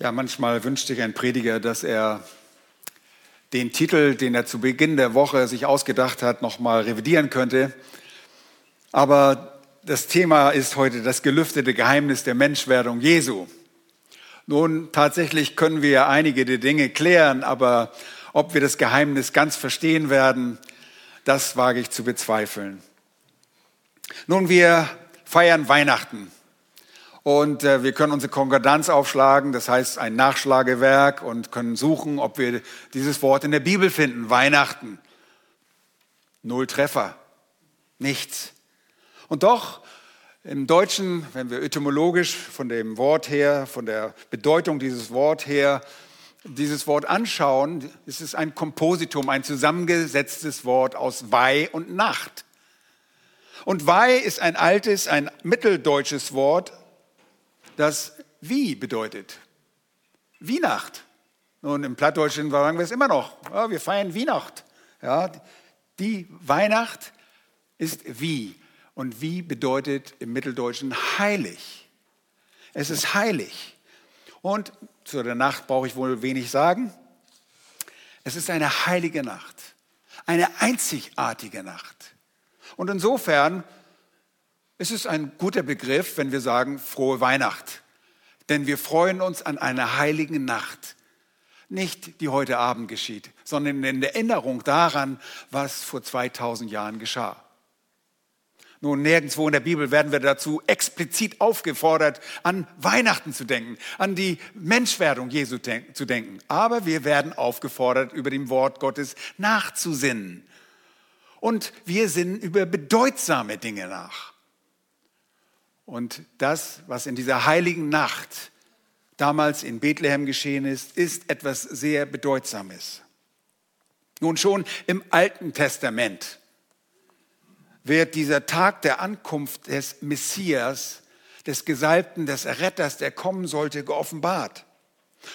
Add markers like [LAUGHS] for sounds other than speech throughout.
Ja, manchmal wünscht sich ein Prediger, dass er den Titel, den er zu Beginn der Woche sich ausgedacht hat, nochmal revidieren könnte. Aber das Thema ist heute das gelüftete Geheimnis der Menschwerdung Jesu. Nun, tatsächlich können wir einige der Dinge klären, aber ob wir das Geheimnis ganz verstehen werden, das wage ich zu bezweifeln. Nun, wir feiern Weihnachten. Und äh, wir können unsere Konkordanz aufschlagen, das heißt ein Nachschlagewerk und können suchen, ob wir dieses Wort in der Bibel finden. Weihnachten. Null Treffer. Nichts. Und doch im Deutschen, wenn wir etymologisch von dem Wort her, von der Bedeutung dieses Wort her, dieses Wort anschauen, ist es ein Kompositum, ein zusammengesetztes Wort aus Weih und Nacht. Und Weih ist ein altes, ein mitteldeutsches Wort, das wie bedeutet. Weihnacht. Nun, im Plattdeutschen sagen wir es immer noch. Ja, wir feiern Weihnacht. Ja, die Weihnacht ist wie. Und wie bedeutet im Mitteldeutschen heilig. Es ist heilig. Und zu der Nacht brauche ich wohl wenig sagen. Es ist eine heilige Nacht. Eine einzigartige Nacht. Und insofern es ist ein guter Begriff, wenn wir sagen frohe Weihnacht. Denn wir freuen uns an einer heiligen Nacht. Nicht die heute Abend geschieht, sondern in der Erinnerung daran, was vor 2000 Jahren geschah. Nun, nirgendwo in der Bibel werden wir dazu explizit aufgefordert, an Weihnachten zu denken, an die Menschwerdung Jesu zu denken. Aber wir werden aufgefordert, über dem Wort Gottes nachzusinnen. Und wir sinnen über bedeutsame Dinge nach. Und das, was in dieser heiligen Nacht damals in Bethlehem geschehen ist, ist etwas sehr Bedeutsames. Nun schon im Alten Testament wird dieser Tag der Ankunft des Messias, des Gesalbten, des Retters, der kommen sollte, geoffenbart.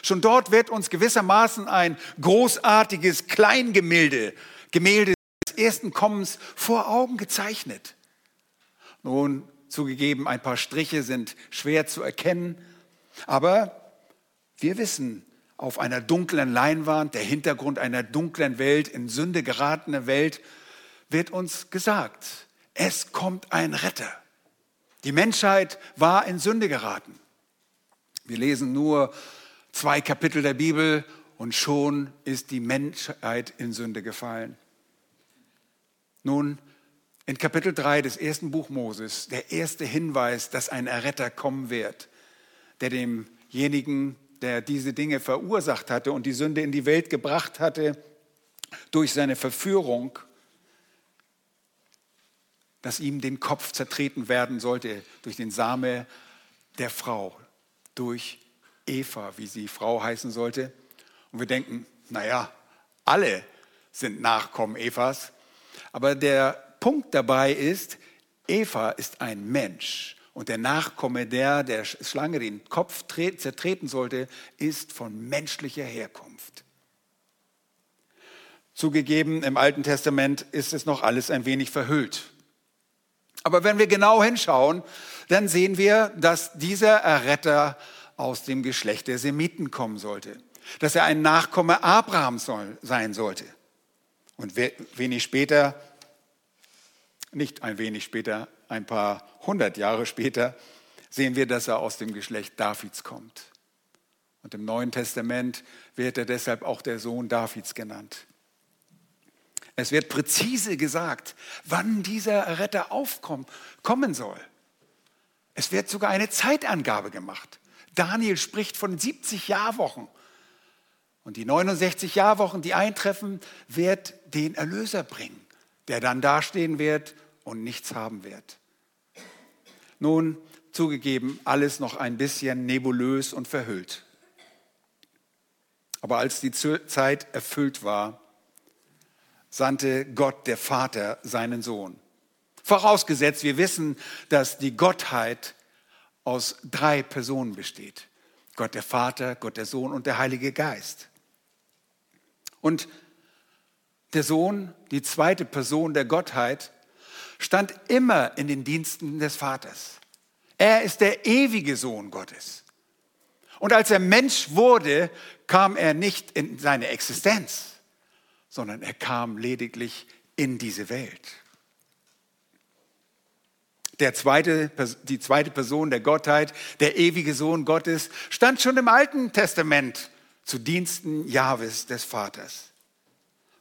Schon dort wird uns gewissermaßen ein großartiges Kleingemälde, Gemälde des ersten Kommens vor Augen gezeichnet. Nun, Zugegeben, ein paar Striche sind schwer zu erkennen, aber wir wissen, auf einer dunklen Leinwand, der Hintergrund einer dunklen Welt, in Sünde geratene Welt, wird uns gesagt, es kommt ein Retter. Die Menschheit war in Sünde geraten. Wir lesen nur zwei Kapitel der Bibel und schon ist die Menschheit in Sünde gefallen. Nun, in Kapitel 3 des ersten Buch Moses der erste Hinweis, dass ein Erretter kommen wird, der demjenigen, der diese Dinge verursacht hatte und die Sünde in die Welt gebracht hatte, durch seine Verführung, dass ihm den Kopf zertreten werden sollte durch den Same der Frau, durch Eva, wie sie Frau heißen sollte. Und wir denken, naja, alle sind Nachkommen Evas, aber der Punkt dabei ist, Eva ist ein Mensch und der Nachkomme der, der Schlange den Kopf zertreten sollte, ist von menschlicher Herkunft. Zugegeben, im Alten Testament ist es noch alles ein wenig verhüllt. Aber wenn wir genau hinschauen, dann sehen wir, dass dieser Erretter aus dem Geschlecht der Semiten kommen sollte, dass er ein Nachkomme Abrahams sein sollte. Und wenig später nicht ein wenig später, ein paar hundert Jahre später, sehen wir, dass er aus dem Geschlecht Davids kommt. Und im Neuen Testament wird er deshalb auch der Sohn Davids genannt. Es wird präzise gesagt, wann dieser Retter aufkommen kommen soll. Es wird sogar eine Zeitangabe gemacht. Daniel spricht von 70 Jahrwochen. Und die 69 Jahrwochen, die eintreffen, wird den Erlöser bringen, der dann dastehen wird und nichts haben wird. Nun, zugegeben, alles noch ein bisschen nebulös und verhüllt. Aber als die Zeit erfüllt war, sandte Gott, der Vater, seinen Sohn. Vorausgesetzt, wir wissen, dass die Gottheit aus drei Personen besteht. Gott der Vater, Gott der Sohn und der Heilige Geist. Und der Sohn, die zweite Person der Gottheit, stand immer in den Diensten des Vaters. Er ist der ewige Sohn Gottes. Und als er Mensch wurde, kam er nicht in seine Existenz, sondern er kam lediglich in diese Welt. Der zweite, die zweite Person der Gottheit, der ewige Sohn Gottes, stand schon im Alten Testament zu Diensten Jahwes des Vaters.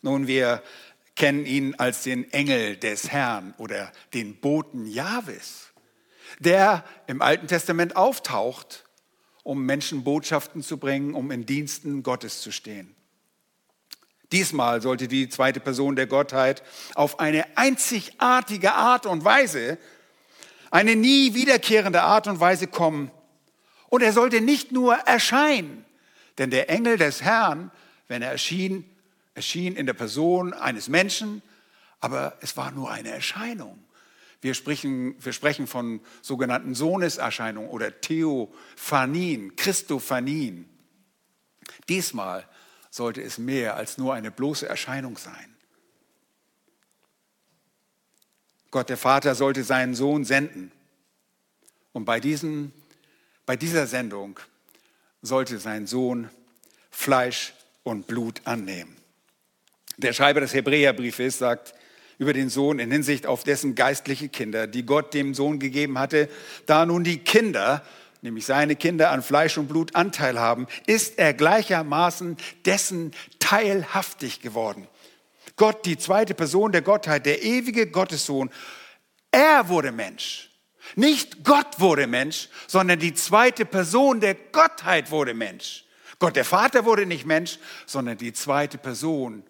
Nun, wir kennen ihn als den Engel des Herrn oder den Boten Jahwes, der im Alten Testament auftaucht, um Menschen Botschaften zu bringen, um in Diensten Gottes zu stehen. Diesmal sollte die zweite Person der Gottheit auf eine einzigartige Art und Weise eine nie wiederkehrende Art und Weise kommen. Und er sollte nicht nur erscheinen, denn der Engel des Herrn, wenn er erschien, erschien in der Person eines Menschen, aber es war nur eine Erscheinung. Wir sprechen, wir sprechen von sogenannten Sohneserscheinungen oder Theophanien, Christophanien. Diesmal sollte es mehr als nur eine bloße Erscheinung sein. Gott der Vater sollte seinen Sohn senden. Und bei, diesen, bei dieser Sendung sollte sein Sohn Fleisch und Blut annehmen. Der Schreiber des Hebräerbriefes sagt über den Sohn in Hinsicht auf dessen geistliche Kinder, die Gott dem Sohn gegeben hatte, da nun die Kinder, nämlich seine Kinder an Fleisch und Blut Anteil haben, ist er gleichermaßen dessen teilhaftig geworden. Gott, die zweite Person der Gottheit, der ewige Gottessohn, er wurde Mensch. Nicht Gott wurde Mensch, sondern die zweite Person der Gottheit wurde Mensch. Gott der Vater wurde nicht Mensch, sondern die zweite Person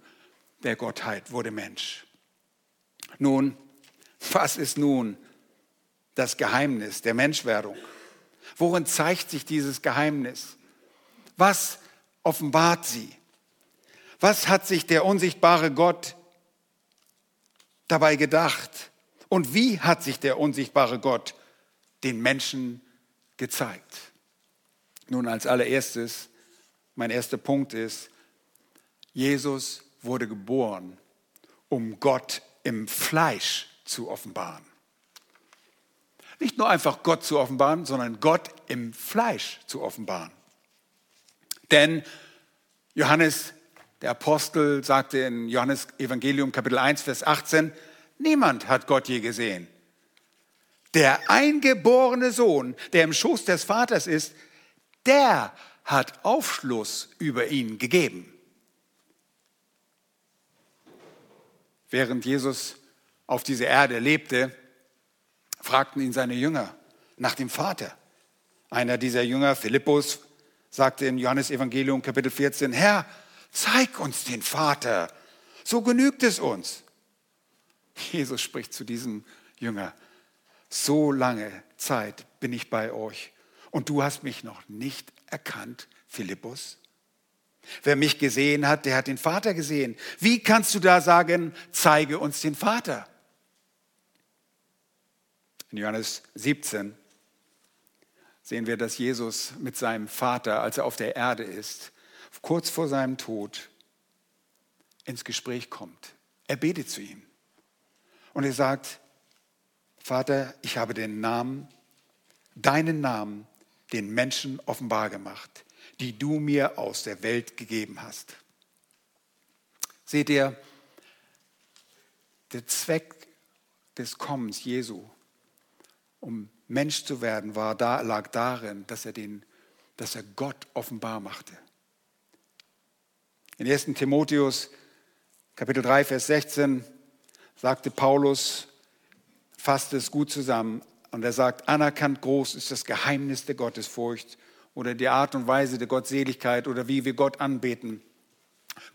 der Gottheit wurde Mensch. Nun, was ist nun das Geheimnis der Menschwerdung? Worin zeigt sich dieses Geheimnis? Was offenbart sie? Was hat sich der unsichtbare Gott dabei gedacht? Und wie hat sich der unsichtbare Gott den Menschen gezeigt? Nun, als allererstes, mein erster Punkt ist, Jesus wurde geboren, um Gott im Fleisch zu offenbaren. Nicht nur einfach Gott zu offenbaren, sondern Gott im Fleisch zu offenbaren. Denn Johannes der Apostel sagte in Johannes Evangelium Kapitel 1, Vers 18, niemand hat Gott je gesehen. Der eingeborene Sohn, der im Schoß des Vaters ist, der hat Aufschluss über ihn gegeben. Während Jesus auf dieser Erde lebte, fragten ihn seine Jünger nach dem Vater. Einer dieser Jünger, Philippus, sagte in Johannes Evangelium Kapitel 14, Herr, zeig uns den Vater, so genügt es uns. Jesus spricht zu diesem Jünger, so lange Zeit bin ich bei euch und du hast mich noch nicht erkannt, Philippus? Wer mich gesehen hat, der hat den Vater gesehen. Wie kannst du da sagen, zeige uns den Vater? In Johannes 17 sehen wir, dass Jesus mit seinem Vater, als er auf der Erde ist, kurz vor seinem Tod ins Gespräch kommt. Er betet zu ihm. Und er sagt, Vater, ich habe den Namen, deinen Namen, den Menschen offenbar gemacht, die du mir aus der Welt gegeben hast. Seht ihr, der Zweck des Kommens Jesu, um Mensch zu werden, war, da, lag darin, dass er, den, dass er Gott offenbar machte. In 1. Timotheus Kapitel 3, Vers 16 sagte Paulus, fasste es gut zusammen und er sagt, anerkannt groß ist das Geheimnis der Gottesfurcht oder die Art und Weise der Gottseligkeit oder wie wir Gott anbeten.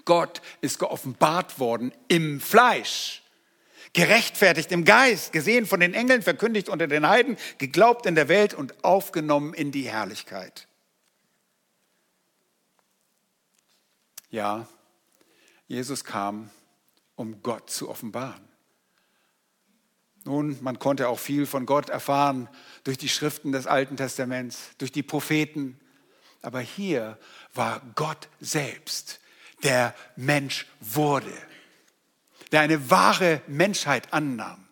Gott ist geoffenbart worden im Fleisch, gerechtfertigt im Geist, gesehen von den Engeln, verkündigt unter den Heiden, geglaubt in der Welt und aufgenommen in die Herrlichkeit. Ja, Jesus kam, um Gott zu offenbaren. Nun, man konnte auch viel von Gott erfahren durch die Schriften des Alten Testaments, durch die Propheten. Aber hier war Gott selbst, der Mensch wurde, der eine wahre Menschheit annahm.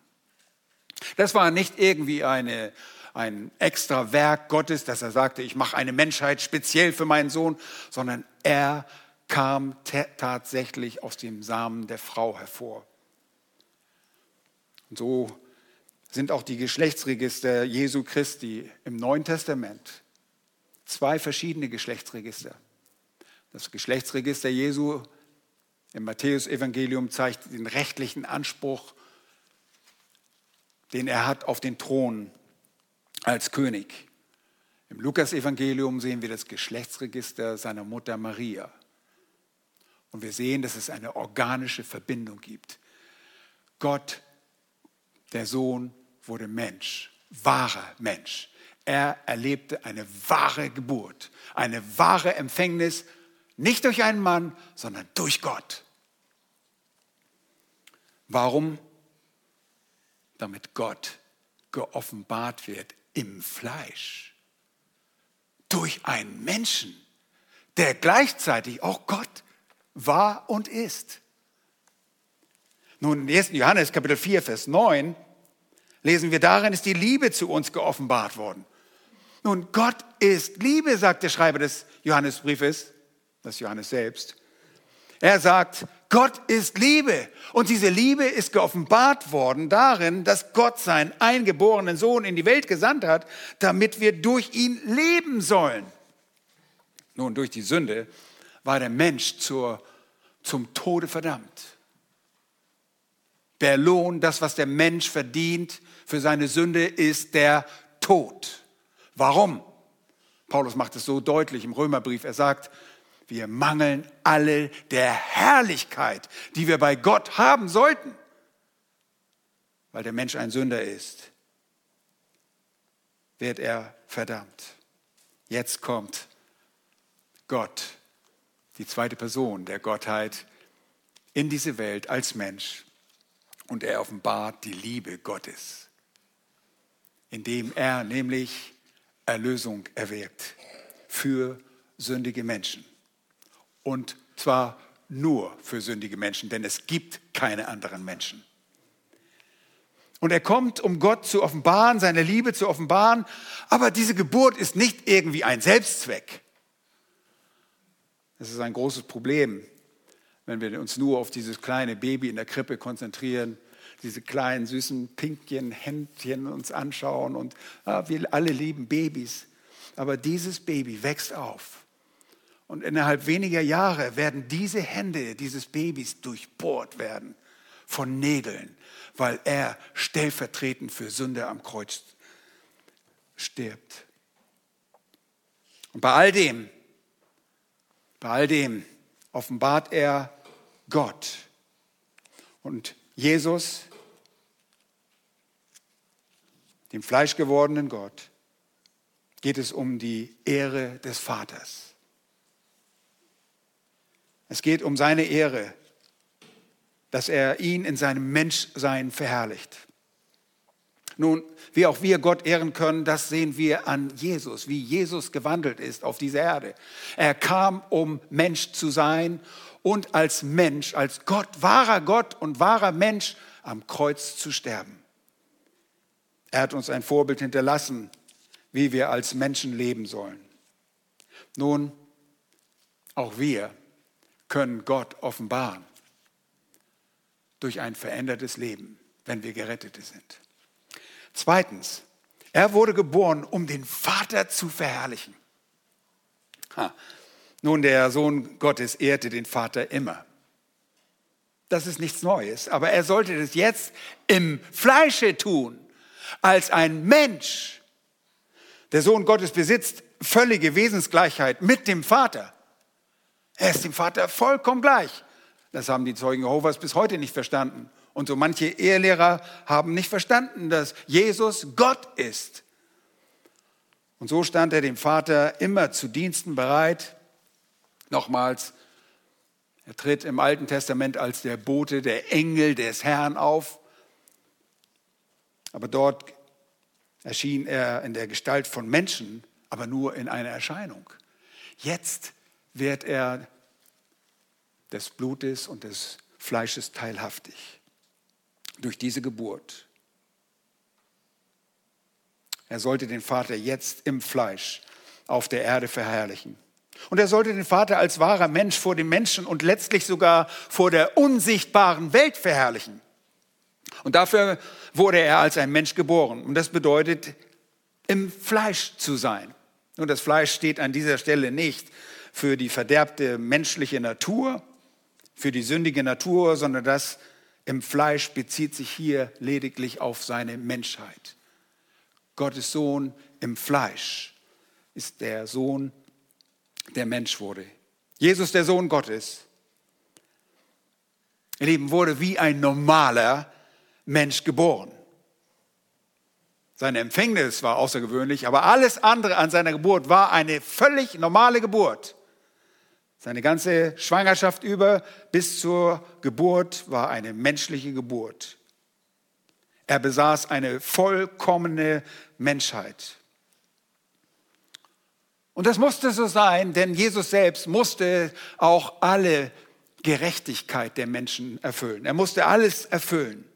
Das war nicht irgendwie eine, ein extra Werk Gottes, dass er sagte, ich mache eine Menschheit speziell für meinen Sohn, sondern er kam tatsächlich aus dem Samen der Frau hervor. Und so sind auch die Geschlechtsregister Jesu Christi im Neuen Testament zwei verschiedene Geschlechtsregister. Das Geschlechtsregister Jesu im Matthäusevangelium zeigt den rechtlichen Anspruch, den er hat auf den Thron als König. Im Lukasevangelium sehen wir das Geschlechtsregister seiner Mutter Maria. Und wir sehen, dass es eine organische Verbindung gibt. Gott, der Sohn, wurde Mensch, wahrer Mensch. Er erlebte eine wahre Geburt, eine wahre Empfängnis, nicht durch einen Mann, sondern durch Gott. Warum? Damit Gott geoffenbart wird im Fleisch. Durch einen Menschen, der gleichzeitig auch Gott war und ist. Nun, in 1. Johannes Kapitel 4, Vers 9 lesen wir, darin ist die Liebe zu uns geoffenbart worden. Nun, Gott ist Liebe, sagt der Schreiber des Johannesbriefes, das Johannes selbst. Er sagt, Gott ist Liebe. Und diese Liebe ist geoffenbart worden darin, dass Gott seinen eingeborenen Sohn in die Welt gesandt hat, damit wir durch ihn leben sollen. Nun, durch die Sünde war der Mensch zur, zum Tode verdammt. Der Lohn, das, was der Mensch verdient für seine Sünde, ist der Tod. Warum? Paulus macht es so deutlich im Römerbrief. Er sagt, wir mangeln alle der Herrlichkeit, die wir bei Gott haben sollten, weil der Mensch ein Sünder ist, wird er verdammt. Jetzt kommt Gott, die zweite Person der Gottheit, in diese Welt als Mensch und er offenbart die Liebe Gottes, indem er nämlich Erlösung erwirkt für sündige Menschen. Und zwar nur für sündige Menschen, denn es gibt keine anderen Menschen. Und er kommt, um Gott zu offenbaren, seine Liebe zu offenbaren. Aber diese Geburt ist nicht irgendwie ein Selbstzweck. Das ist ein großes Problem, wenn wir uns nur auf dieses kleine Baby in der Krippe konzentrieren, diese kleinen süßen Pinkchen, Händchen uns anschauen und ah, wir alle lieben Babys. Aber dieses Baby wächst auf und innerhalb weniger Jahre werden diese Hände dieses Babys durchbohrt werden von Nägeln, weil er stellvertretend für Sünde am Kreuz stirbt. Und bei all dem, bei all dem offenbart er Gott. Und Jesus, dem fleischgewordenen Gott, geht es um die Ehre des Vaters. Es geht um seine Ehre, dass er ihn in seinem Menschsein verherrlicht. Nun, wie auch wir Gott ehren können, das sehen wir an Jesus, wie Jesus gewandelt ist auf dieser Erde. Er kam, um Mensch zu sein und als Mensch, als Gott, wahrer Gott und wahrer Mensch am Kreuz zu sterben. Er hat uns ein Vorbild hinterlassen, wie wir als Menschen leben sollen. Nun, auch wir können Gott offenbaren durch ein verändertes Leben, wenn wir Gerettete sind. Zweitens, er wurde geboren, um den Vater zu verherrlichen. Ha. Nun, der Sohn Gottes ehrte den Vater immer. Das ist nichts Neues, aber er sollte das jetzt im Fleische tun, als ein Mensch. Der Sohn Gottes besitzt völlige Wesensgleichheit mit dem Vater. Er ist dem Vater vollkommen gleich. Das haben die Zeugen Jehovas bis heute nicht verstanden. Und so manche Ehelehrer haben nicht verstanden, dass Jesus Gott ist. Und so stand er dem Vater immer zu Diensten bereit. Nochmals, er tritt im Alten Testament als der Bote, der Engel des Herrn auf. Aber dort erschien er in der Gestalt von Menschen, aber nur in einer Erscheinung. Jetzt wird er des Blutes und des Fleisches teilhaftig durch diese Geburt. Er sollte den Vater jetzt im Fleisch auf der Erde verherrlichen. Und er sollte den Vater als wahrer Mensch vor den Menschen und letztlich sogar vor der unsichtbaren Welt verherrlichen. Und dafür wurde er als ein Mensch geboren. Und das bedeutet, im Fleisch zu sein. Und das Fleisch steht an dieser Stelle nicht für die verderbte menschliche Natur, für die sündige Natur, sondern das im Fleisch bezieht sich hier lediglich auf seine Menschheit. Gottes Sohn im Fleisch ist der Sohn, der Mensch wurde. Jesus, der Sohn Gottes, ihr wurde wie ein normaler Mensch geboren. Seine Empfängnis war außergewöhnlich, aber alles andere an seiner Geburt war eine völlig normale Geburt. Seine ganze Schwangerschaft über bis zur Geburt war eine menschliche Geburt. Er besaß eine vollkommene Menschheit. Und das musste so sein, denn Jesus selbst musste auch alle Gerechtigkeit der Menschen erfüllen. Er musste alles erfüllen.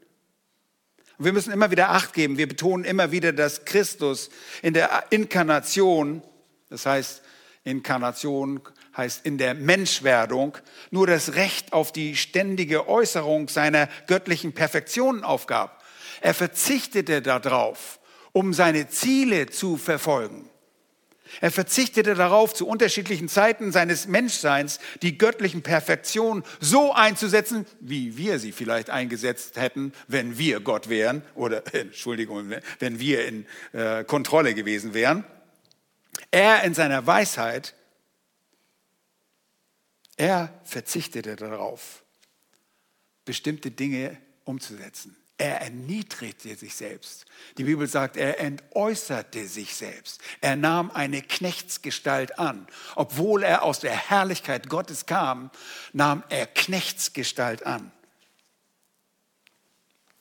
Und wir müssen immer wieder Acht geben. Wir betonen immer wieder, dass Christus in der Inkarnation, das heißt, Inkarnation heißt in der Menschwerdung, nur das Recht auf die ständige Äußerung seiner göttlichen Perfektion aufgab. Er verzichtete darauf, um seine Ziele zu verfolgen. Er verzichtete darauf, zu unterschiedlichen Zeiten seines Menschseins die göttlichen Perfektionen so einzusetzen, wie wir sie vielleicht eingesetzt hätten, wenn wir Gott wären oder, [LAUGHS] Entschuldigung, wenn wir in äh, Kontrolle gewesen wären. Er in seiner Weisheit, er verzichtete darauf, bestimmte Dinge umzusetzen. Er erniedrigte sich selbst. Die Bibel sagt, er entäußerte sich selbst. Er nahm eine Knechtsgestalt an. Obwohl er aus der Herrlichkeit Gottes kam, nahm er Knechtsgestalt an.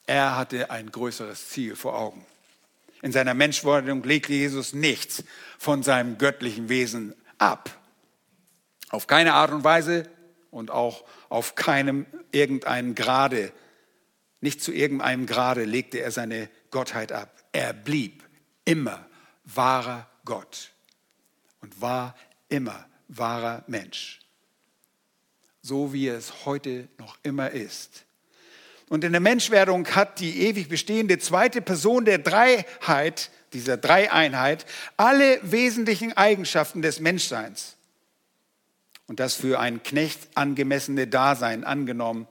Er hatte ein größeres Ziel vor Augen. In seiner Menschwerdung legte Jesus nichts von seinem göttlichen Wesen ab. Auf keine Art und Weise und auch auf keinem irgendeinen Grade nicht zu irgendeinem Grade legte er seine Gottheit ab. Er blieb immer wahrer Gott und war immer wahrer Mensch. So wie es heute noch immer ist. Und in der Menschwerdung hat die ewig bestehende zweite Person der Dreiheit, dieser Dreieinheit, alle wesentlichen Eigenschaften des Menschseins und das für ein Knecht angemessene Dasein angenommen.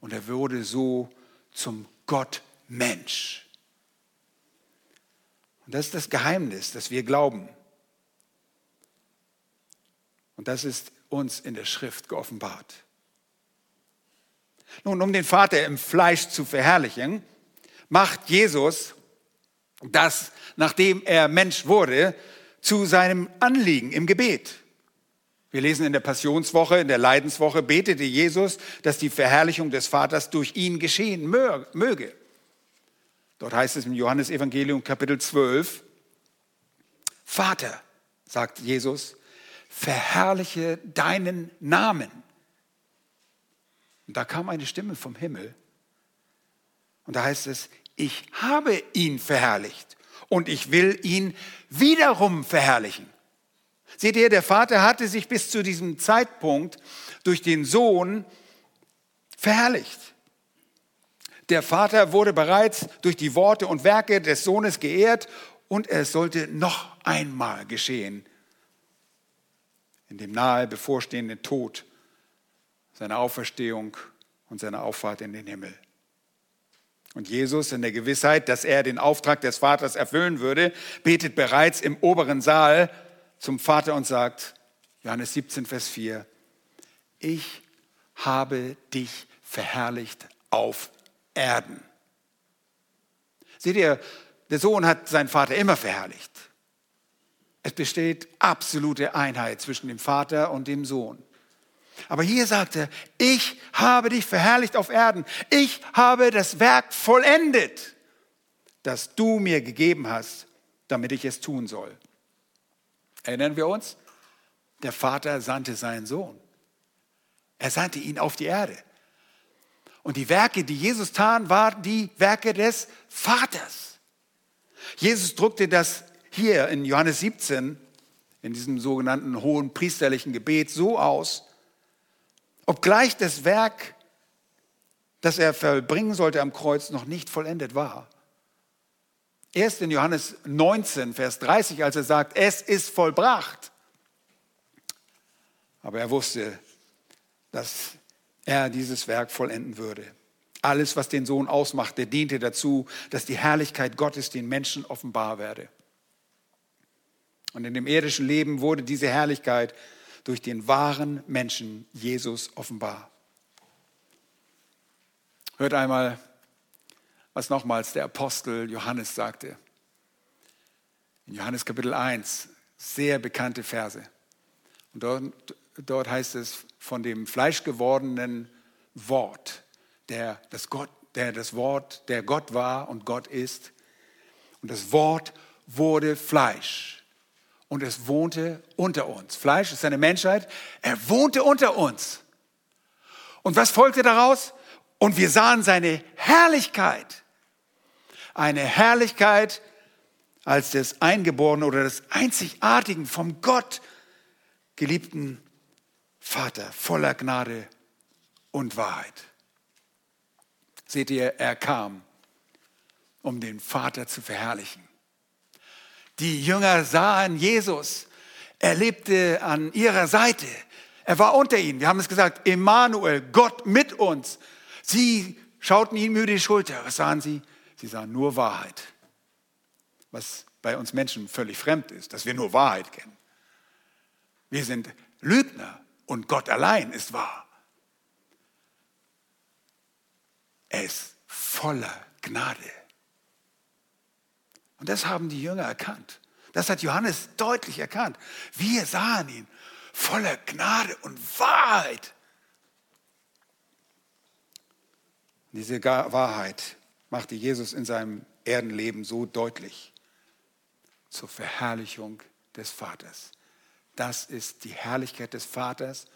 Und er wurde so zum Gott Mensch. Und das ist das Geheimnis, das wir glauben. Und das ist uns in der Schrift geoffenbart. Nun, um den Vater im Fleisch zu verherrlichen, macht Jesus das, nachdem er Mensch wurde, zu seinem Anliegen im Gebet. Wir lesen in der Passionswoche, in der Leidenswoche, betete Jesus, dass die Verherrlichung des Vaters durch ihn geschehen möge. Dort heißt es im Johannesevangelium Kapitel 12, Vater, sagt Jesus, verherrliche deinen Namen. Und da kam eine Stimme vom Himmel. Und da heißt es, ich habe ihn verherrlicht und ich will ihn wiederum verherrlichen. Seht ihr, der Vater hatte sich bis zu diesem Zeitpunkt durch den Sohn verherrlicht. Der Vater wurde bereits durch die Worte und Werke des Sohnes geehrt und es sollte noch einmal geschehen in dem nahe bevorstehenden Tod, seiner Auferstehung und seiner Auffahrt in den Himmel. Und Jesus in der Gewissheit, dass er den Auftrag des Vaters erfüllen würde, betet bereits im oberen Saal zum Vater und sagt, Johannes 17, Vers 4, ich habe dich verherrlicht auf Erden. Seht ihr, der Sohn hat seinen Vater immer verherrlicht. Es besteht absolute Einheit zwischen dem Vater und dem Sohn. Aber hier sagt er, ich habe dich verherrlicht auf Erden. Ich habe das Werk vollendet, das du mir gegeben hast, damit ich es tun soll. Erinnern wir uns? Der Vater sandte seinen Sohn. Er sandte ihn auf die Erde. Und die Werke, die Jesus tat, waren die Werke des Vaters. Jesus drückte das hier in Johannes 17, in diesem sogenannten hohen priesterlichen Gebet, so aus, obgleich das Werk, das er vollbringen sollte am Kreuz, noch nicht vollendet war. Erst in Johannes 19, Vers 30, als er sagt, es ist vollbracht. Aber er wusste, dass er dieses Werk vollenden würde. Alles, was den Sohn ausmachte, diente dazu, dass die Herrlichkeit Gottes den Menschen offenbar werde. Und in dem irdischen Leben wurde diese Herrlichkeit durch den wahren Menschen Jesus offenbar. Hört einmal, was nochmals der Apostel Johannes sagte. In Johannes Kapitel 1, sehr bekannte Verse. Und dort, dort heißt es von dem fleischgewordenen Wort, der das, Gott, der das Wort, der Gott war und Gott ist. Und das Wort wurde Fleisch und es wohnte unter uns. Fleisch ist seine Menschheit. Er wohnte unter uns. Und was folgte daraus? Und wir sahen seine Herrlichkeit. Eine Herrlichkeit als des Eingeborenen oder des einzigartigen, vom Gott geliebten Vater, voller Gnade und Wahrheit. Seht ihr, er kam, um den Vater zu verherrlichen. Die Jünger sahen Jesus. Er lebte an ihrer Seite. Er war unter ihnen. Wir haben es gesagt, Emmanuel, Gott mit uns. Sie schauten ihm über die Schulter. Was sahen sie? Sie sahen nur Wahrheit. Was bei uns Menschen völlig fremd ist, dass wir nur Wahrheit kennen. Wir sind Lügner und Gott allein ist wahr. Er ist voller Gnade. Und das haben die Jünger erkannt. Das hat Johannes deutlich erkannt. Wir sahen ihn voller Gnade und Wahrheit. Diese Wahrheit machte Jesus in seinem Erdenleben so deutlich zur Verherrlichung des Vaters. Das ist die Herrlichkeit des Vaters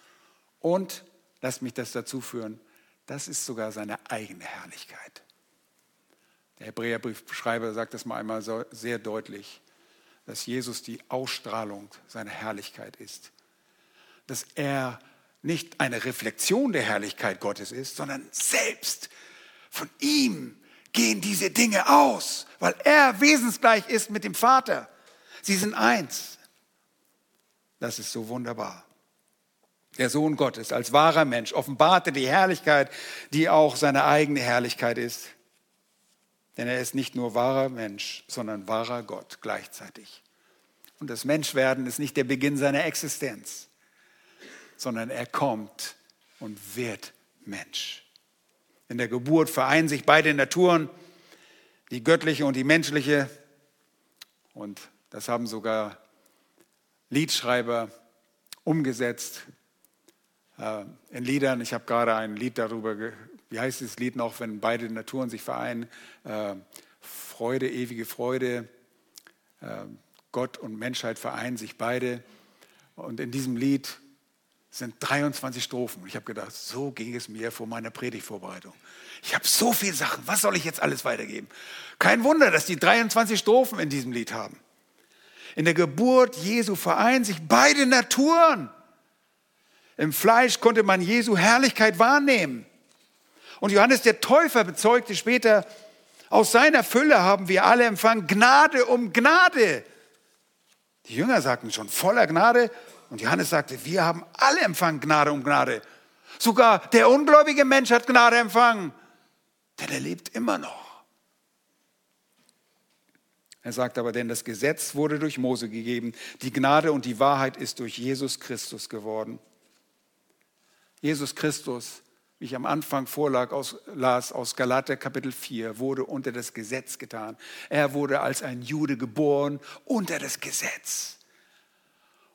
und, lasst mich das dazu führen, das ist sogar seine eigene Herrlichkeit. Der Hebräerbriefschreiber sagt das mal einmal so sehr deutlich, dass Jesus die Ausstrahlung seiner Herrlichkeit ist. Dass er nicht eine Reflexion der Herrlichkeit Gottes ist, sondern selbst von ihm gehen diese Dinge aus, weil er wesensgleich ist mit dem Vater. Sie sind eins. Das ist so wunderbar. Der Sohn Gottes als wahrer Mensch offenbarte die Herrlichkeit, die auch seine eigene Herrlichkeit ist. Denn er ist nicht nur wahrer Mensch, sondern wahrer Gott gleichzeitig. Und das Menschwerden ist nicht der Beginn seiner Existenz, sondern er kommt und wird Mensch. In der Geburt vereinen sich beide Naturen, die göttliche und die menschliche. Und das haben sogar Liedschreiber umgesetzt äh, in Liedern. Ich habe gerade ein Lied darüber wie heißt das Lied noch, wenn beide Naturen sich vereinen? Äh, Freude, ewige Freude. Äh, Gott und Menschheit vereinen sich beide. Und in diesem Lied sind 23 Strophen. Ich habe gedacht, so ging es mir vor meiner Predigtvorbereitung. Ich habe so viele Sachen, was soll ich jetzt alles weitergeben? Kein Wunder, dass die 23 Strophen in diesem Lied haben. In der Geburt Jesu vereinen sich beide Naturen. Im Fleisch konnte man Jesu Herrlichkeit wahrnehmen. Und Johannes der Täufer bezeugte später, aus seiner Fülle haben wir alle empfangen Gnade um Gnade. Die Jünger sagten schon voller Gnade und Johannes sagte, wir haben alle empfangen Gnade um Gnade. Sogar der ungläubige Mensch hat Gnade empfangen, denn er lebt immer noch. Er sagt aber, denn das Gesetz wurde durch Mose gegeben, die Gnade und die Wahrheit ist durch Jesus Christus geworden. Jesus Christus wie ich am Anfang vorlag, aus, las aus Galater Kapitel 4, wurde unter das Gesetz getan. Er wurde als ein Jude geboren unter das Gesetz.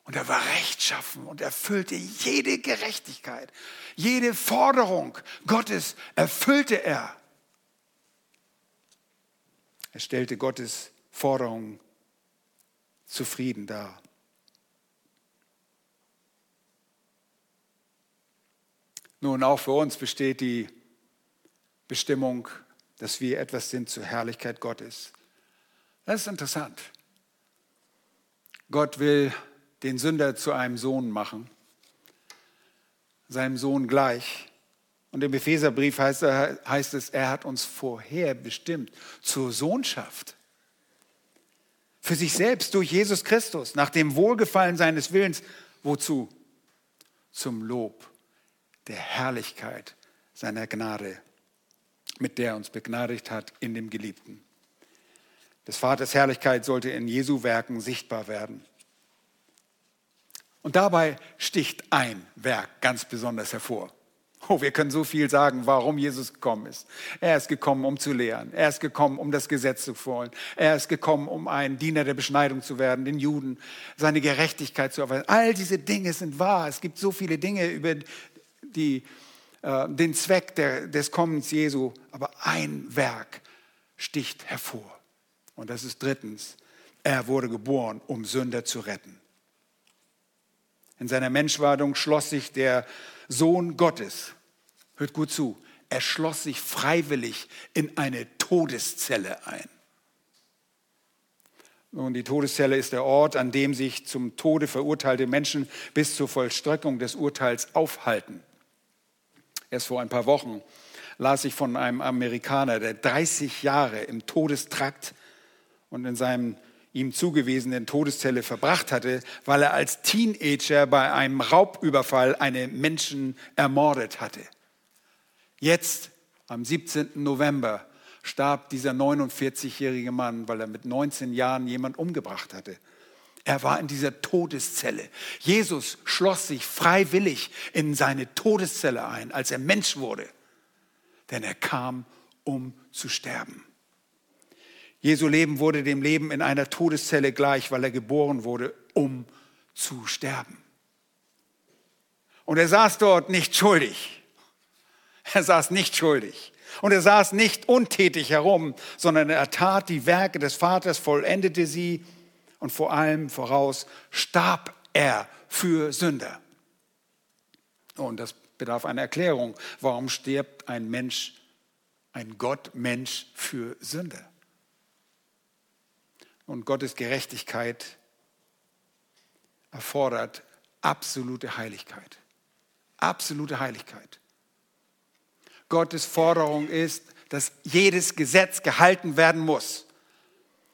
Und er war rechtschaffen und erfüllte jede Gerechtigkeit, jede Forderung Gottes erfüllte er. Er stellte Gottes Forderungen zufrieden dar. Nun, auch für uns besteht die Bestimmung, dass wir etwas sind zur Herrlichkeit Gottes. Das ist interessant. Gott will den Sünder zu einem Sohn machen, seinem Sohn gleich. Und im Epheserbrief heißt, heißt es, er hat uns vorher bestimmt zur Sohnschaft. Für sich selbst durch Jesus Christus, nach dem Wohlgefallen seines Willens. Wozu? Zum Lob der Herrlichkeit seiner Gnade, mit der er uns begnadigt hat in dem Geliebten. Des Vaters Herrlichkeit sollte in Jesu Werken sichtbar werden. Und dabei sticht ein Werk ganz besonders hervor. Oh, wir können so viel sagen, warum Jesus gekommen ist. Er ist gekommen, um zu lehren. Er ist gekommen, um das Gesetz zu wollen. Er ist gekommen, um ein Diener der Beschneidung zu werden, den Juden, seine Gerechtigkeit zu erweisen. All diese Dinge sind wahr. Es gibt so viele Dinge über die, äh, den Zweck der, des Kommens Jesu. Aber ein Werk sticht hervor. Und das ist drittens, er wurde geboren, um Sünder zu retten. In seiner Menschwerdung schloss sich der Sohn Gottes, hört gut zu, er schloss sich freiwillig in eine Todeszelle ein. Nun, die Todeszelle ist der Ort, an dem sich zum Tode verurteilte Menschen bis zur Vollstreckung des Urteils aufhalten. Erst vor ein paar Wochen las ich von einem Amerikaner, der 30 Jahre im Todestrakt und in seinem ihm zugewiesenen Todeszelle verbracht hatte, weil er als Teenager bei einem Raubüberfall einen Menschen ermordet hatte. Jetzt, am 17. November, starb dieser 49-jährige Mann, weil er mit 19 Jahren jemand umgebracht hatte. Er war in dieser Todeszelle. Jesus schloss sich freiwillig in seine Todeszelle ein, als er Mensch wurde. Denn er kam, um zu sterben. Jesu Leben wurde dem Leben in einer Todeszelle gleich, weil er geboren wurde, um zu sterben. Und er saß dort nicht schuldig. Er saß nicht schuldig. Und er saß nicht untätig herum, sondern er tat die Werke des Vaters, vollendete sie und vor allem voraus starb er für Sünder. Und das bedarf einer Erklärung. Warum stirbt ein Mensch, ein Gottmensch für Sünder? Und Gottes Gerechtigkeit erfordert absolute Heiligkeit. Absolute Heiligkeit. Gottes Forderung ist, dass jedes Gesetz gehalten werden muss.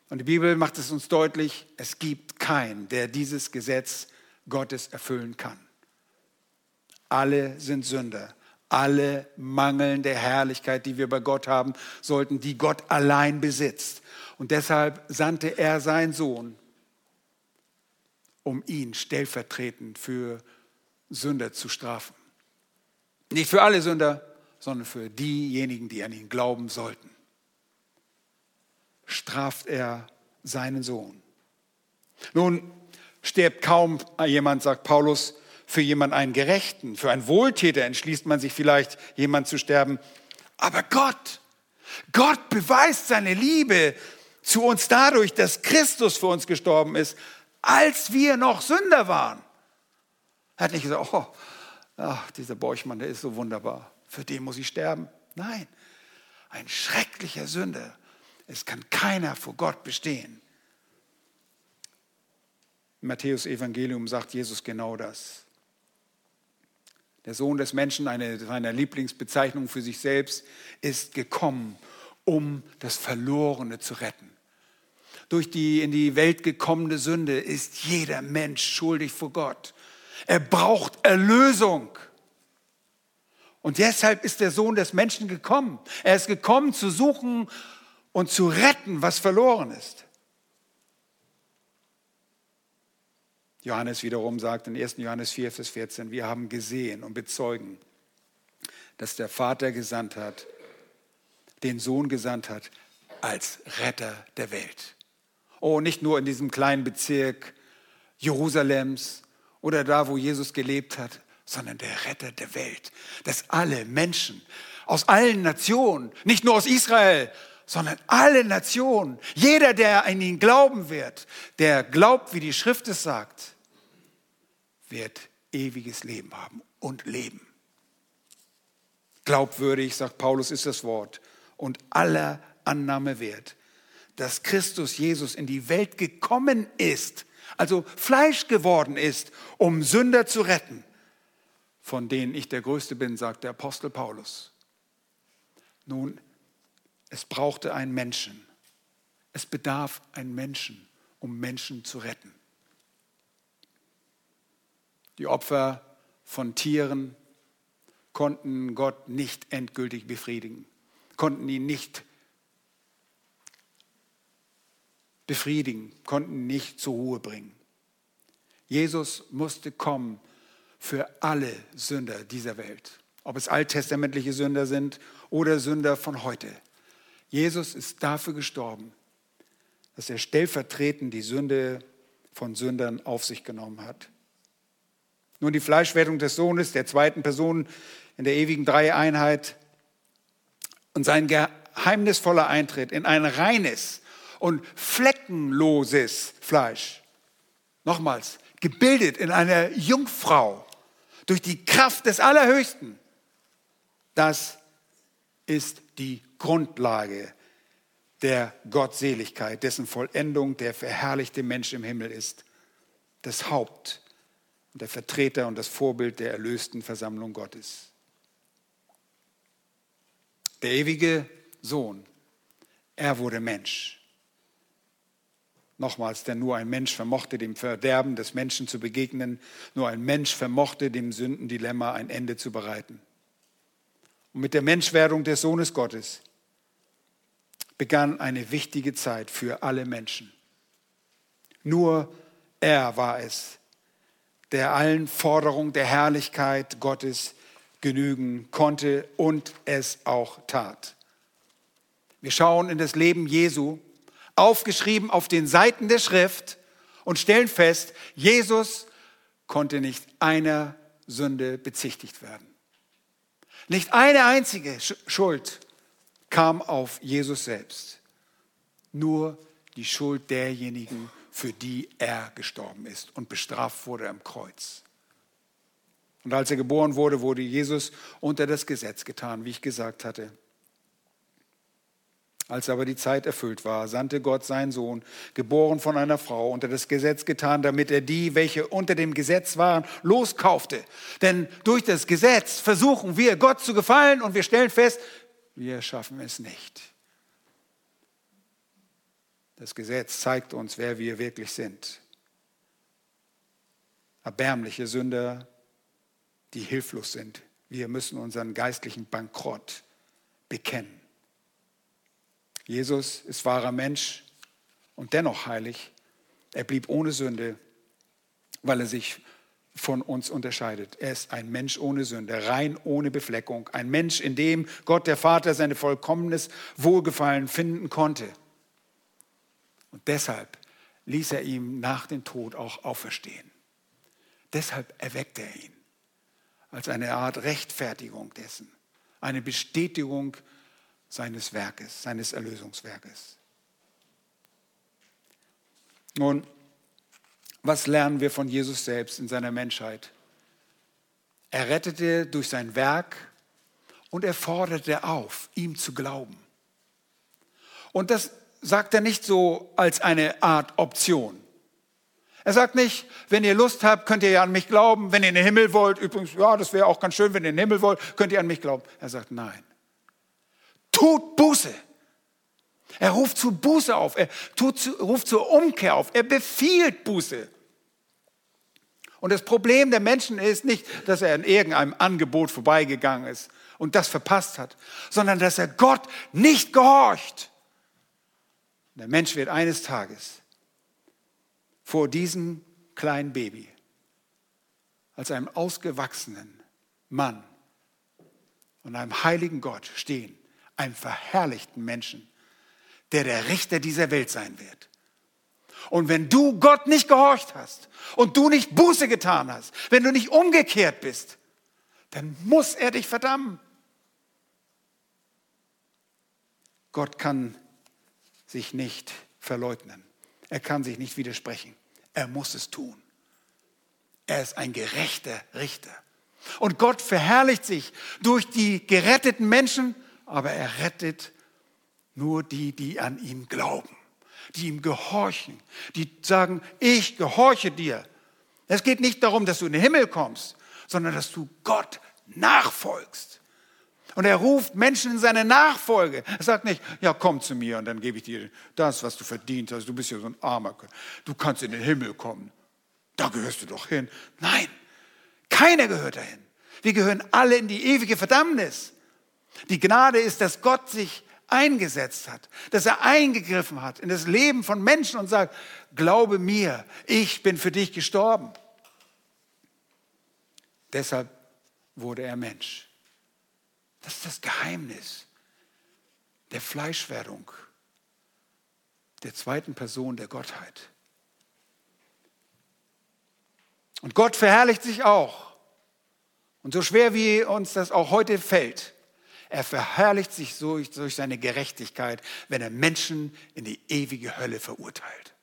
Und die Bibel macht es uns deutlich, es gibt keinen, der dieses Gesetz Gottes erfüllen kann. Alle sind Sünder. Alle mangeln der Herrlichkeit, die wir bei Gott haben sollten, die Gott allein besitzt. Und deshalb sandte er seinen Sohn, um ihn stellvertretend für Sünder zu strafen. Nicht für alle Sünder, sondern für diejenigen, die an ihn glauben sollten. Straft er seinen Sohn. Nun stirbt kaum jemand, sagt Paulus, für jemand einen Gerechten, für einen Wohltäter entschließt man sich vielleicht, jemand zu sterben. Aber Gott, Gott beweist seine Liebe zu uns dadurch, dass Christus für uns gestorben ist, als wir noch Sünder waren. Er hat nicht gesagt, oh, ach, dieser Borchmann, der ist so wunderbar, für den muss ich sterben. Nein, ein schrecklicher Sünder. Es kann keiner vor Gott bestehen. Im Matthäus Evangelium sagt Jesus genau das. Der Sohn des Menschen, eine seiner Lieblingsbezeichnungen für sich selbst, ist gekommen, um das Verlorene zu retten. Durch die in die Welt gekommene Sünde ist jeder Mensch schuldig vor Gott. Er braucht Erlösung. Und deshalb ist der Sohn des Menschen gekommen. Er ist gekommen zu suchen und zu retten, was verloren ist. Johannes wiederum sagt in 1. Johannes 4, Vers 14, wir haben gesehen und bezeugen, dass der Vater gesandt hat, den Sohn gesandt hat als Retter der Welt. Oh, nicht nur in diesem kleinen Bezirk Jerusalems oder da, wo Jesus gelebt hat, sondern der Retter der Welt, dass alle Menschen aus allen Nationen, nicht nur aus Israel, sondern alle Nationen, jeder, der an ihn glauben wird, der glaubt, wie die Schrift es sagt, wird ewiges Leben haben und leben. Glaubwürdig, sagt Paulus, ist das Wort und aller Annahme wert, dass Christus Jesus in die Welt gekommen ist, also Fleisch geworden ist, um Sünder zu retten, von denen ich der Größte bin, sagt der Apostel Paulus. Nun, es brauchte einen Menschen. Es bedarf einen Menschen, um Menschen zu retten. Die Opfer von Tieren konnten Gott nicht endgültig befriedigen, konnten ihn nicht befriedigen, konnten nicht zur Ruhe bringen. Jesus musste kommen für alle Sünder dieser Welt, ob es alttestamentliche Sünder sind oder Sünder von heute. Jesus ist dafür gestorben, dass er stellvertretend die Sünde von Sündern auf sich genommen hat. Nun die Fleischwertung des Sohnes, der zweiten Person in der ewigen Dreieinheit und sein geheimnisvoller Eintritt in ein reines und fleckenloses Fleisch. Nochmals, gebildet in einer Jungfrau durch die Kraft des Allerhöchsten. Das ist die Grundlage der Gottseligkeit, dessen Vollendung der verherrlichte Mensch im Himmel ist. Das Haupt und der Vertreter und das Vorbild der erlösten Versammlung Gottes. Der ewige Sohn, er wurde Mensch. Nochmals, denn nur ein Mensch vermochte dem Verderben des Menschen zu begegnen, nur ein Mensch vermochte dem Sündendilemma ein Ende zu bereiten. Und mit der Menschwerdung des Sohnes Gottes begann eine wichtige Zeit für alle Menschen. Nur er war es, der allen Forderungen der Herrlichkeit Gottes genügen konnte und es auch tat. Wir schauen in das Leben Jesu, aufgeschrieben auf den Seiten der Schrift und stellen fest, Jesus konnte nicht einer Sünde bezichtigt werden. Nicht eine einzige Schuld kam auf Jesus selbst. Nur die Schuld derjenigen, für die er gestorben ist und bestraft wurde am Kreuz. Und als er geboren wurde, wurde Jesus unter das Gesetz getan, wie ich gesagt hatte. Als aber die Zeit erfüllt war, sandte Gott seinen Sohn, geboren von einer Frau, unter das Gesetz getan, damit er die, welche unter dem Gesetz waren, loskaufte. Denn durch das Gesetz versuchen wir, Gott zu gefallen und wir stellen fest, wir schaffen es nicht. Das Gesetz zeigt uns, wer wir wirklich sind. Erbärmliche Sünder, die hilflos sind. Wir müssen unseren geistlichen Bankrott bekennen. Jesus ist wahrer Mensch und dennoch heilig. Er blieb ohne Sünde, weil er sich von uns unterscheidet. Er ist ein Mensch ohne Sünde, rein ohne Befleckung, ein Mensch, in dem Gott der Vater seine vollkommenes Wohlgefallen finden konnte. Und deshalb ließ er ihm nach dem Tod auch auferstehen. Deshalb erweckte er ihn als eine Art Rechtfertigung dessen, eine Bestätigung seines Werkes, seines Erlösungswerkes. Nun, was lernen wir von Jesus selbst in seiner Menschheit? Er rettete durch sein Werk und er forderte auf, ihm zu glauben. Und das sagt er nicht so als eine Art Option. Er sagt nicht, wenn ihr Lust habt, könnt ihr ja an mich glauben. Wenn ihr in den Himmel wollt, übrigens, ja, das wäre auch ganz schön, wenn ihr in den Himmel wollt, könnt ihr an mich glauben. Er sagt, nein. Tut Buße. Er ruft zu Buße auf. Er tut, ruft zur Umkehr auf. Er befiehlt Buße. Und das Problem der Menschen ist nicht, dass er in irgendeinem Angebot vorbeigegangen ist und das verpasst hat, sondern dass er Gott nicht gehorcht. Der Mensch wird eines Tages vor diesem kleinen Baby als einem ausgewachsenen Mann und einem heiligen Gott stehen, einem verherrlichten Menschen, der der Richter dieser Welt sein wird. Und wenn du Gott nicht gehorcht hast und du nicht Buße getan hast, wenn du nicht umgekehrt bist, dann muss er dich verdammen. Gott kann sich nicht verleugnen. Er kann sich nicht widersprechen. Er muss es tun. Er ist ein gerechter Richter. Und Gott verherrlicht sich durch die geretteten Menschen, aber er rettet nur die, die an ihn glauben. die ihm gehorchen, die sagen, ich gehorche dir. Es geht nicht darum, dass du in den Himmel kommst, sondern dass du Gott nachfolgst. Und er ruft Menschen in seine Nachfolge. Er sagt nicht, ja, komm zu mir und dann gebe ich dir das, was du verdient hast. Du bist ja so ein Armer. Du kannst in den Himmel kommen. Da gehörst du doch hin. Nein, keiner gehört dahin. Wir gehören alle in die ewige Verdammnis. Die Gnade ist, dass Gott sich eingesetzt hat, dass er eingegriffen hat in das Leben von Menschen und sagt, glaube mir, ich bin für dich gestorben. Deshalb wurde er Mensch. Das ist das Geheimnis der Fleischwerdung, der zweiten Person der Gottheit. Und Gott verherrlicht sich auch. Und so schwer wie uns das auch heute fällt, er verherrlicht sich durch, durch seine Gerechtigkeit, wenn er Menschen in die ewige Hölle verurteilt.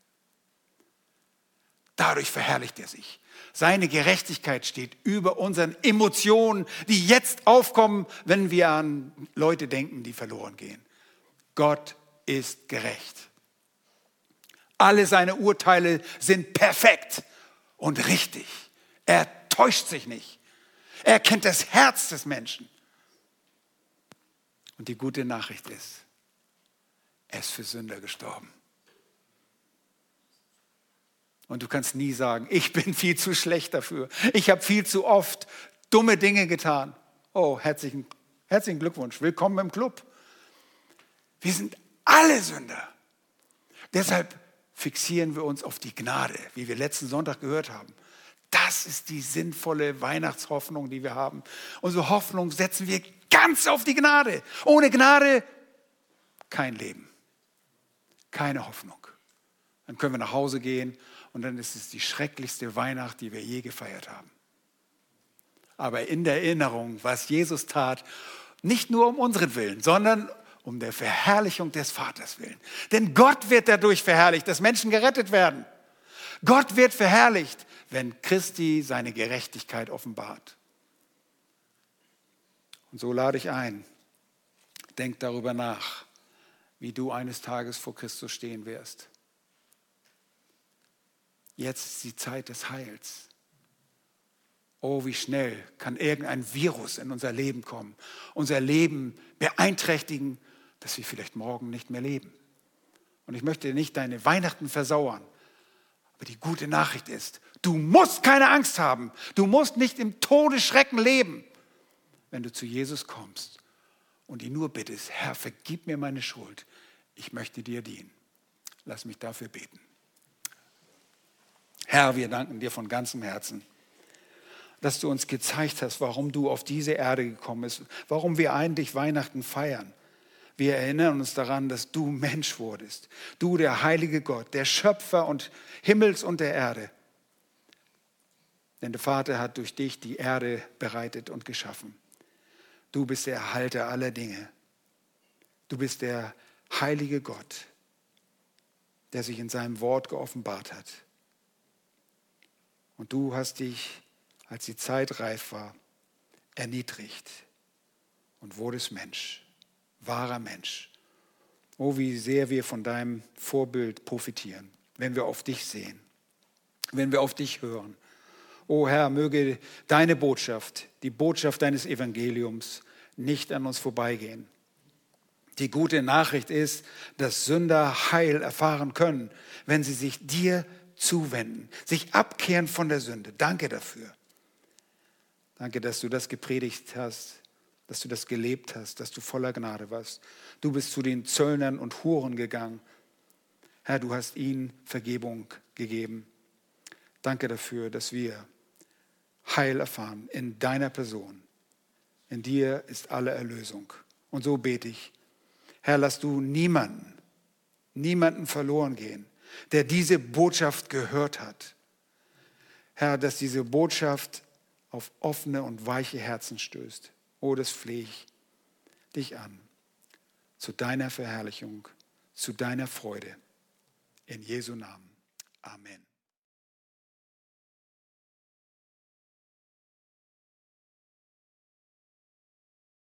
Dadurch verherrlicht er sich. Seine Gerechtigkeit steht über unseren Emotionen, die jetzt aufkommen, wenn wir an Leute denken, die verloren gehen. Gott ist gerecht. Alle seine Urteile sind perfekt und richtig. Er täuscht sich nicht. Er kennt das Herz des Menschen. Und die gute Nachricht ist, er ist für Sünder gestorben. Und du kannst nie sagen, ich bin viel zu schlecht dafür. Ich habe viel zu oft dumme Dinge getan. Oh, herzlichen, herzlichen Glückwunsch. Willkommen im Club. Wir sind alle Sünder. Deshalb fixieren wir uns auf die Gnade, wie wir letzten Sonntag gehört haben. Das ist die sinnvolle Weihnachtshoffnung, die wir haben. Unsere Hoffnung setzen wir ganz auf die Gnade. Ohne Gnade kein Leben, keine Hoffnung. Dann können wir nach Hause gehen und dann ist es die schrecklichste Weihnacht, die wir je gefeiert haben. Aber in der Erinnerung, was Jesus tat, nicht nur um unseren Willen, sondern um der Verherrlichung des Vaters willen. Denn Gott wird dadurch verherrlicht, dass Menschen gerettet werden. Gott wird verherrlicht, wenn Christi seine Gerechtigkeit offenbart. Und so lade ich ein, denk darüber nach, wie du eines Tages vor Christus stehen wirst. Jetzt ist die Zeit des Heils. Oh, wie schnell kann irgendein Virus in unser Leben kommen, unser Leben beeinträchtigen, dass wir vielleicht morgen nicht mehr leben. Und ich möchte nicht deine Weihnachten versauern. Aber die gute Nachricht ist, du musst keine Angst haben. Du musst nicht im Todesschrecken leben, wenn du zu Jesus kommst und ihn nur bittest, Herr, vergib mir meine Schuld. Ich möchte dir dienen. Lass mich dafür beten. Herr, wir danken dir von ganzem Herzen, dass du uns gezeigt hast, warum du auf diese Erde gekommen bist, warum wir eigentlich Weihnachten feiern. Wir erinnern uns daran, dass du Mensch wurdest. Du, der heilige Gott, der Schöpfer und Himmels und der Erde. Denn der Vater hat durch dich die Erde bereitet und geschaffen. Du bist der Erhalter aller Dinge. Du bist der heilige Gott, der sich in seinem Wort geoffenbart hat. Und du hast dich, als die Zeit reif war, erniedrigt und wurdest Mensch, wahrer Mensch. Oh, wie sehr wir von deinem Vorbild profitieren, wenn wir auf dich sehen, wenn wir auf dich hören. O Herr, möge deine Botschaft, die Botschaft deines Evangeliums nicht an uns vorbeigehen. Die gute Nachricht ist, dass Sünder Heil erfahren können, wenn sie sich dir zuwenden, sich abkehren von der Sünde. Danke dafür. Danke, dass du das gepredigt hast, dass du das gelebt hast, dass du voller Gnade warst. Du bist zu den Zöllnern und Huren gegangen. Herr, du hast ihnen Vergebung gegeben. Danke dafür, dass wir Heil erfahren in deiner Person. In dir ist alle Erlösung. Und so bete ich, Herr, lass du niemanden, niemanden verloren gehen, der diese Botschaft gehört hat. Herr, dass diese Botschaft auf offene und weiche Herzen stößt. Oh, das flehe ich dich an. Zu deiner Verherrlichung, zu deiner Freude. In Jesu Namen. Amen.